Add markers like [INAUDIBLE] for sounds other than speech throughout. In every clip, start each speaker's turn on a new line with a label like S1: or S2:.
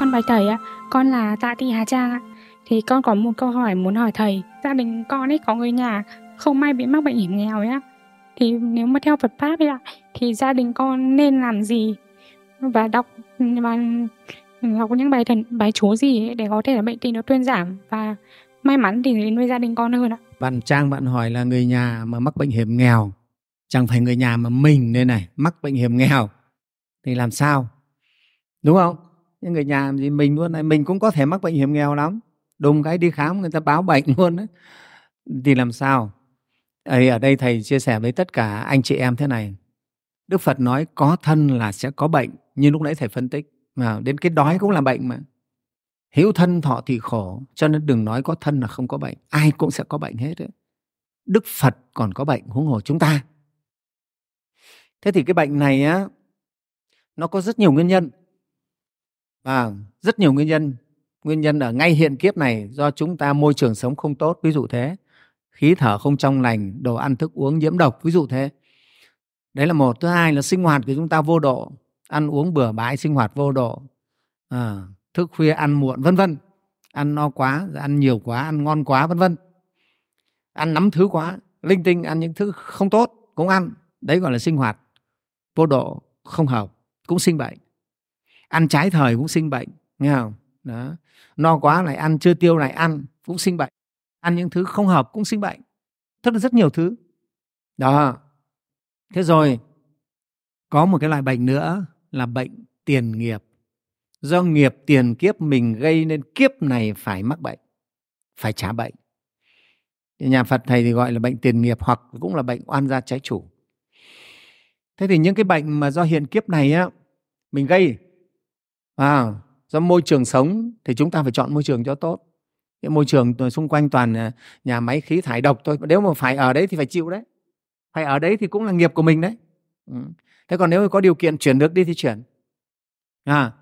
S1: Con bài thầy ạ, con là Tạ Thị Hà Trang ạ. Thì con có một câu hỏi muốn hỏi thầy. Gia đình con ấy có người nhà không may bị mắc bệnh hiểm nghèo ấy ạ. Thì nếu mà theo Phật pháp ấy ạ, thì gia đình con nên làm gì và đọc và đọc những bài thần bài chú gì ấy để có thể là bệnh tình nó thuyên giảm và may mắn thì đến với gia đình con hơn ạ.
S2: Bạn Trang bạn hỏi là người nhà mà mắc bệnh hiểm nghèo, chẳng phải người nhà mà mình đây này mắc bệnh hiểm nghèo thì làm sao? Đúng không? Những người nhà gì mình luôn này, mình cũng có thể mắc bệnh hiểm nghèo lắm. Đùng cái đi khám, người ta báo bệnh [LAUGHS] luôn đấy thì làm sao? Ấy ở đây thầy chia sẻ với tất cả anh chị em thế này. Đức phật nói có thân là sẽ có bệnh, như lúc nãy thầy phân tích. Mà đến cái đói cũng là bệnh mà. Hữu thân thọ thì khổ, cho nên đừng nói có thân là không có bệnh. Ai cũng sẽ có bệnh hết đấy đức phật còn có bệnh, huống hồ chúng ta. Thế thì cái bệnh này á, nó có rất nhiều nguyên nhân và rất nhiều nguyên nhân. Nguyên nhân ở ngay hiện kiếp này do chúng ta môi trường sống không tốt ví dụ thế. Khí thở không trong lành đồ ăn thức uống nhiễm độc ví dụ thế. Đấy là một. Thứ hai là sinh hoạt của chúng ta vô độ. Ăn uống bừa bãi sinh hoạt vô độ. À, thức khuya ăn muộn vân vân. Ăn no quá ăn nhiều quá ăn ngon quá vân vân. Ăn nắm thứ quá linh tinh ăn những thứ không tốt cũng ăn. Đấy gọi là sinh hoạt vô độ không hợp cũng sinh bệnh ăn trái thời cũng sinh bệnh, nghe không? Đó. No quá, lại ăn, chưa tiêu lại ăn, cũng sinh bệnh. Ăn những thứ không hợp cũng sinh bệnh. Tức là rất nhiều thứ. Đó. Thế rồi, có một cái loại bệnh nữa là bệnh tiền nghiệp. Do nghiệp tiền kiếp mình gây nên kiếp này phải mắc bệnh, phải trả bệnh. Nhà phật thầy thì gọi là bệnh tiền nghiệp hoặc cũng là bệnh oan gia trái chủ. Thế thì những cái bệnh mà do hiện kiếp này á, mình gây à, do môi trường sống thì chúng ta phải chọn môi trường cho tốt. Cái môi trường xung quanh toàn à, nhà máy khí thải độc thôi. Nếu mà phải ở đấy thì phải chịu đấy. Phải ở đấy thì cũng là nghiệp của mình đấy. Ừ. thế còn nếu có điều kiện chuyển được đi thì chuyển. À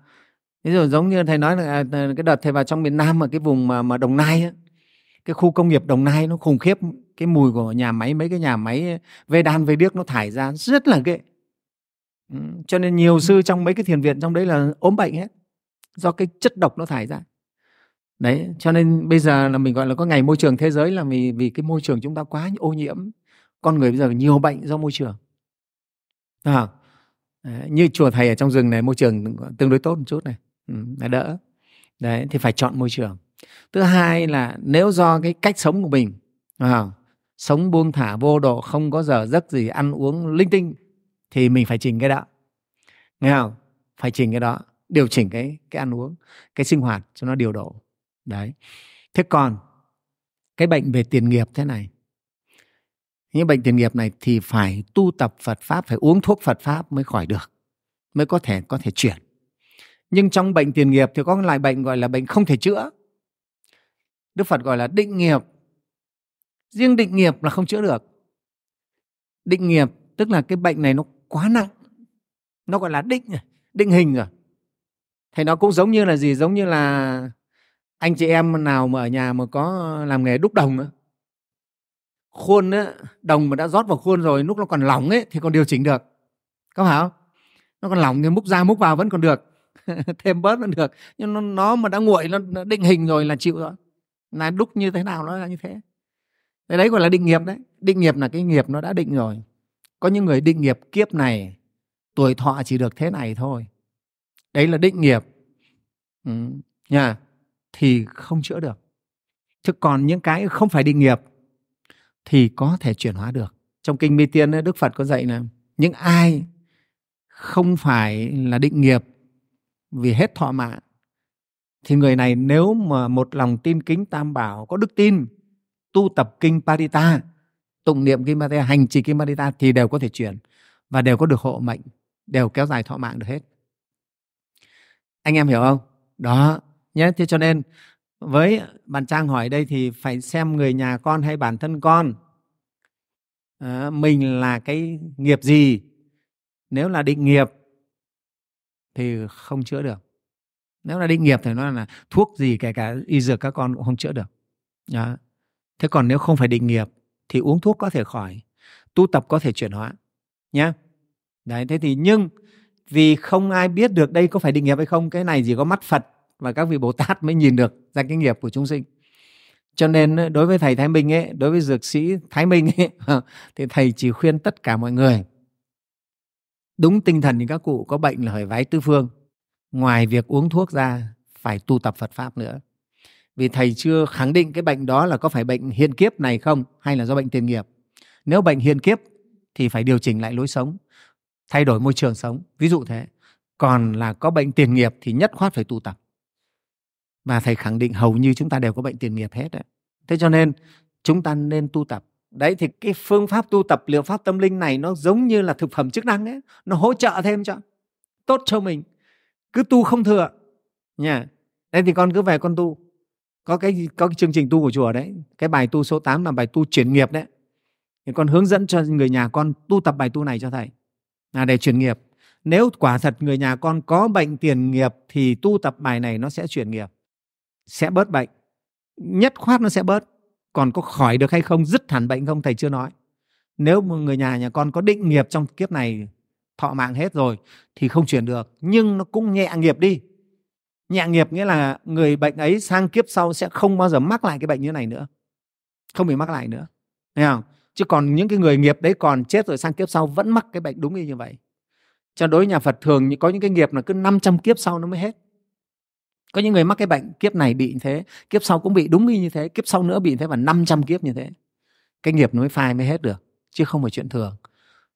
S2: ví dụ giống như thầy nói là à, cái đợt thầy vào trong miền Nam mà cái vùng mà, mà Đồng Nai ấy, cái khu công nghiệp Đồng Nai nó khủng khiếp. Cái mùi của nhà máy mấy cái nhà máy vê đan vê điếc nó thải ra rất là ghê. Ừ, cho nên nhiều sư trong mấy cái thiền viện trong đấy là ốm bệnh hết do cái chất độc nó thải ra. Đấy cho nên bây giờ là mình gọi là có ngày môi trường thế giới là vì vì cái môi trường chúng ta quá ô nhiễm. Con người bây giờ nhiều bệnh do môi trường. À, đấy, như chùa thầy ở trong rừng này môi trường tương đối tốt một chút này. Ừ, là đỡ. Đấy thì phải chọn môi trường. Thứ hai là nếu do cái cách sống của mình à, sống buông thả vô độ không có giờ giấc gì ăn uống linh tinh thì mình phải chỉnh cái đó. Nghe không? Phải chỉnh cái đó, điều chỉnh cái cái ăn uống, cái sinh hoạt cho nó điều độ. Đấy. Thế còn cái bệnh về tiền nghiệp thế này. Những bệnh tiền nghiệp này thì phải tu tập Phật pháp, phải uống thuốc Phật pháp mới khỏi được, mới có thể có thể chuyển. Nhưng trong bệnh tiền nghiệp thì có loại bệnh gọi là bệnh không thể chữa. Đức Phật gọi là định nghiệp. Riêng định nghiệp là không chữa được. Định nghiệp tức là cái bệnh này nó quá nặng. Nó gọi là định định hình à? rồi thì nó cũng giống như là gì? Giống như là anh chị em nào mà ở nhà mà có làm nghề đúc đồng nữa khuôn á đồng mà đã rót vào khuôn rồi lúc nó còn lỏng ấy thì còn điều chỉnh được. Có phải không? Nó còn lỏng thì múc ra múc vào vẫn còn được. [LAUGHS] Thêm bớt vẫn được. Nhưng nó, nó mà đã nguội nó định hình rồi là chịu rồi. Là đúc như thế nào nó là như thế. Đấy, đấy gọi là định nghiệp đấy. Định nghiệp là cái nghiệp nó đã định rồi có những người định nghiệp kiếp này tuổi thọ chỉ được thế này thôi. Đấy là định nghiệp. Ừ, nha thì không chữa được. Chứ còn những cái không phải định nghiệp thì có thể chuyển hóa được. Trong kinh mi tiên đức phật có dạy là những ai không phải là định nghiệp vì hết thọ mạng thì người này nếu mà một lòng tin kính tam bảo có đức tin tu tập kinh parita tụng niệm kim Mataya, hành trì kim Mataya thì đều có thể chuyển và đều có được hộ mệnh, đều kéo dài thọ mạng được hết. Anh em hiểu không? Đó, nhé. Thế cho nên với bạn Trang hỏi đây thì phải xem người nhà con hay bản thân con à, mình là cái nghiệp gì nếu là định nghiệp thì không chữa được nếu là định nghiệp thì nó là thuốc gì kể cả y dược các con cũng không chữa được đó. thế còn nếu không phải định nghiệp thì uống thuốc có thể khỏi, tu tập có thể chuyển hóa nhé đấy, thế thì nhưng vì không ai biết được đây có phải định nghiệp hay không, cái này chỉ có mắt phật và các vị bồ tát mới nhìn được ra cái nghiệp của chúng sinh. Cho nên đối với thầy thái minh ấy, đối với dược sĩ thái minh ấy, [LAUGHS] thì thầy chỉ khuyên tất cả mọi người, đúng tinh thần thì các cụ, có bệnh là phải vái tư phương, ngoài việc uống thuốc ra phải tu tập phật pháp nữa vì thầy chưa khẳng định cái bệnh đó là có phải bệnh hiền kiếp này không, hay là do bệnh tiền nghiệp. Nếu bệnh hiền kiếp thì phải điều chỉnh lại lối sống, thay đổi môi trường sống. Ví dụ thế, còn là có bệnh tiền nghiệp thì nhất khoát phải tu tập. Và thầy khẳng định hầu như chúng ta đều có bệnh tiền nghiệp hết đấy thế cho nên chúng ta nên tu tập. Đấy, thì cái phương pháp tu tập, liệu pháp tâm linh này nó giống như là thực phẩm chức năng ấy, nó hỗ trợ thêm cho, tốt cho mình. Cứ tu không thừa nha. Đây thì con cứ về con tu có cái có cái chương trình tu của chùa đấy, cái bài tu số 8 là bài tu chuyển nghiệp đấy. Thì con hướng dẫn cho người nhà con tu tập bài tu này cho thầy. Là để chuyển nghiệp. Nếu quả thật người nhà con có bệnh tiền nghiệp thì tu tập bài này nó sẽ chuyển nghiệp, sẽ bớt bệnh. Nhất khoát nó sẽ bớt. Còn có khỏi được hay không, dứt hẳn bệnh không, thầy chưa nói. Nếu một người nhà nhà con có định nghiệp trong kiếp này, thọ mạng hết rồi, thì không chuyển được. Nhưng nó cũng nhẹ nghiệp đi nhẹ nghiệp nghĩa là người bệnh ấy sang kiếp sau sẽ không bao giờ mắc lại cái bệnh như này nữa. Không bị mắc lại nữa. Thấy không? Chứ còn những cái người nghiệp đấy còn chết rồi sang kiếp sau vẫn mắc cái bệnh đúng như vậy. Cho đối nhà Phật thường có những cái nghiệp là cứ 500 kiếp sau nó mới hết. Có những người mắc cái bệnh kiếp này bị như thế, kiếp sau cũng bị đúng như thế, kiếp sau nữa bị như thế và 500 kiếp như thế. Cái nghiệp nó mới phai mới hết được, chứ không phải chuyện thường.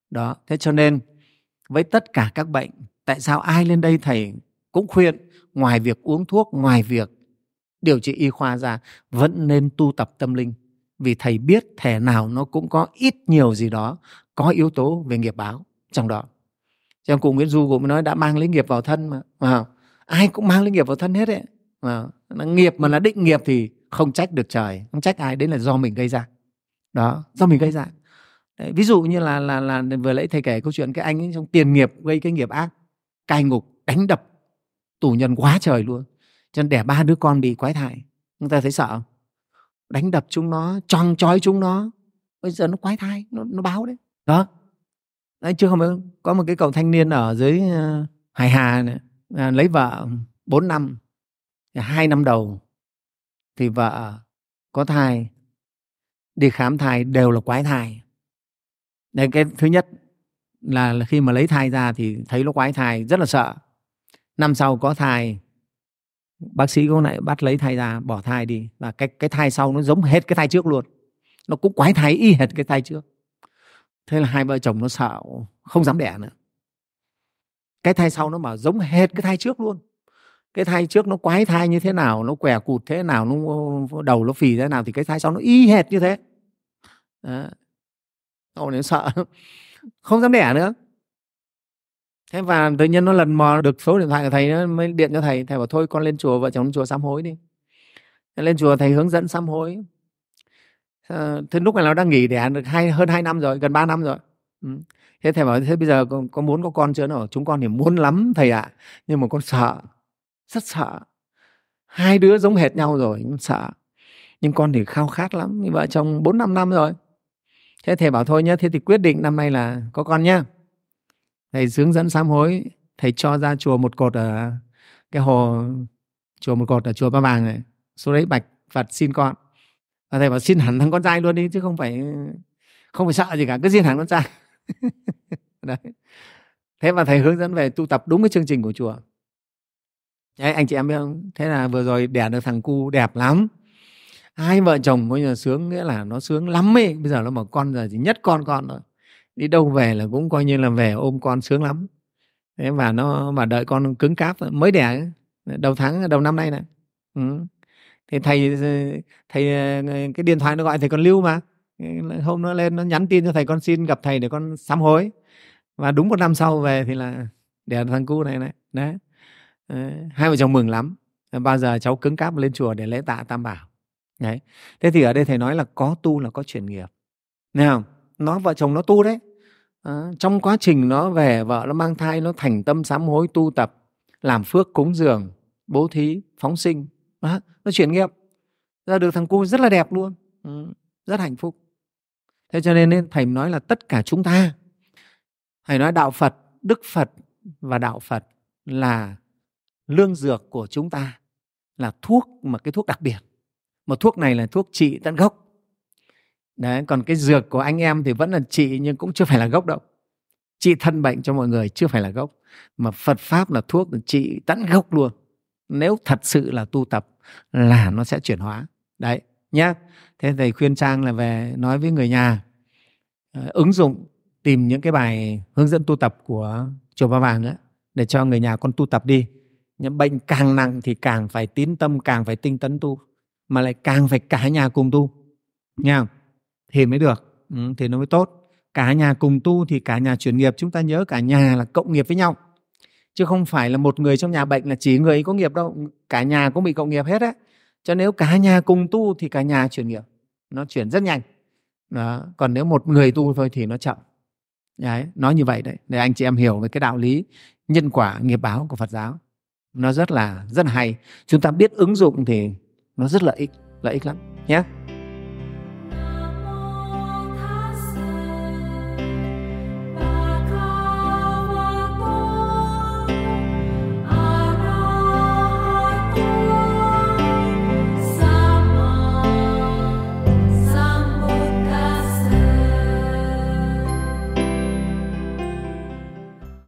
S2: Đó, thế cho nên với tất cả các bệnh, tại sao ai lên đây thầy cũng khuyên ngoài việc uống thuốc ngoài việc điều trị y khoa ra vẫn nên tu tập tâm linh. Vì thầy biết thể nào nó cũng có ít nhiều gì đó có yếu tố về nghiệp báo trong đó. Trong cụ Nguyễn Du cũng nói đã mang lấy nghiệp vào thân mà à, ai cũng mang lấy nghiệp vào thân hết đấy à, nghiệp mà là định nghiệp thì không trách được trời không trách ai đấy là do mình gây ra. Đó do mình gây ra. Đấy, ví dụ như là là là vừa lấy thầy kể câu chuyện cái anh ấy trong tiền nghiệp gây cái nghiệp ác cai ngục đánh đập tù nhân quá trời luôn. Cho nên đẻ ba đứa con bị quái thai. Chúng ta thấy sợ đánh đập chúng nó choang chói chúng nó. Bây giờ nó quái thai nó, nó báo đấy. Đó. Đấy chưa không có một cái cậu thanh niên ở dưới uh, hải hà này à, lấy vợ 4 năm hai năm đầu thì vợ có thai đi khám thai đều là quái thai. Đây cái thứ nhất là khi mà lấy thai ra thì thấy nó quái thai rất là sợ năm sau có thai bác sĩ cũng lại bắt lấy thai ra bỏ thai đi. Và cái cái thai sau nó giống hết cái thai trước luôn. Nó cũng quái thai y hệt cái thai trước. Thế là hai vợ chồng nó sợ không dám đẻ nữa. Cái thai sau nó mà giống hệt cái thai trước luôn. Cái thai trước nó quái thai như thế nào nó què cụt thế nào nó đầu nó phì thế nào thì cái thai sau nó y hệt như thế. Đó. Ồ, nó sợ. [LAUGHS] Không dám đẻ nữa thế và tự nhiên nó lần mò được số điện thoại của thầy nó mới điện cho thầy. Thầy bảo thôi con lên chùa vợ chồng chùa sám hối đi. Lên chùa thầy hướng dẫn sám hối. À, thế lúc này nó đang nghỉ đẻ được hai hơn hai năm rồi gần 3 năm rồi. Ừ. thế thầy bảo thế bây giờ con, con muốn có con chưa? Nó chúng con thì muốn lắm thầy ạ à. nhưng mà con sợ rất sợ. Hai đứa giống hệt nhau rồi nhưng sợ. Nhưng con thì khao khát lắm vợ chồng bốn năm năm rồi. Thế thầy bảo thôi nhá thế thì quyết định năm nay là có con nhá thầy hướng dẫn sám hối, thầy cho ra chùa một cột ở cái hồ, chùa một cột ở chùa ba vàng này. Số đấy bạch phật xin con. Và thầy bảo xin hẳn thằng con trai luôn đi, chứ không phải không phải sợ gì cả, cứ xin hẳn con trai. [LAUGHS] Đấy. Thế mà thầy hướng dẫn về tu tập đúng cái chương trình của chùa. Đấy, anh chị em biết không? Thế là vừa rồi đẻ được thằng cu đẹp lắm. Hai vợ chồng bây giờ sướng, nghĩa là nó sướng lắm ấy. Bây giờ nó mà con giờ chỉ nhất con con rồi đi đâu về là cũng coi như là về ôm con sướng lắm. Thế và nó mà đợi con cứng cáp mới đẻ đầu tháng, đầu năm nay này ừ. thì thầy ờ, thầy ờ, ờ, cái điện thoại nó gọi thầy con lưu mà. Hôm nó lên nó nhắn tin cho thầy, con xin gặp thầy để con sám hối. Và đúng một năm sau về thì là đẻ thằng cu này này đấy. Hai vợ chồng mừng lắm. Bao giờ cháu cứng cáp lên chùa để lễ tạ tam bảo. Đấy. Thế thì ở đây thầy nói là có tu là có chuyển nghiệp. Nghe không? Nó vợ chồng nó tu đấy. À, trong quá trình nó về vợ nó mang thai nó thành tâm sám hối tu tập làm phước cúng dường bố thí phóng sinh. À, nó chuyển nghiệp. Ra được thằng cu rất là đẹp luôn. Ừ, rất hạnh phúc. Thế cho nên thầy nói là tất cả chúng ta thầy nói đạo phật đức phật và đạo phật là lương dược của chúng ta là thuốc mà cái thuốc đặc biệt. Mà thuốc này là thuốc trị tận gốc đấy, còn cái dược của anh em thì vẫn là trị nhưng cũng chưa phải là gốc đâu. Trị thân bệnh cho mọi người chưa phải là gốc. Mà phật pháp là thuốc trị tận gốc luôn. Nếu thật sự là tu tập là nó sẽ chuyển hóa. Đấy, nhá. Thế thầy khuyên trang là về nói với người nhà ờ, ứng dụng, tìm những cái bài hướng dẫn tu tập của chùa Ba Vàng đấy để cho người nhà con tu tập đi. Những bệnh càng nặng thì càng phải tín tâm, càng phải tinh tấn tu, mà lại càng phải cả nhà cùng tu. Nha thì mới được. Ừ, thì nó mới tốt. Cả nhà cùng tu thì cả nhà chuyển nghiệp chúng ta nhớ cả nhà là cộng nghiệp với nhau. Chứ không phải là một người trong nhà bệnh là chỉ người ấy có nghiệp đâu. Cả nhà cũng bị cộng nghiệp hết á. Cho nếu cả nhà cùng tu thì cả nhà chuyển nghiệp. Nó chuyển rất nhanh. Đó. còn nếu một người tu thôi thì nó chậm. Đấy nói như vậy đấy. Để anh chị em hiểu về cái đạo lý nhân quả nghiệp báo của Phật giáo. Nó rất là rất là hay. Chúng ta biết ứng dụng thì nó rất lợi ích lợi ích lắm nhé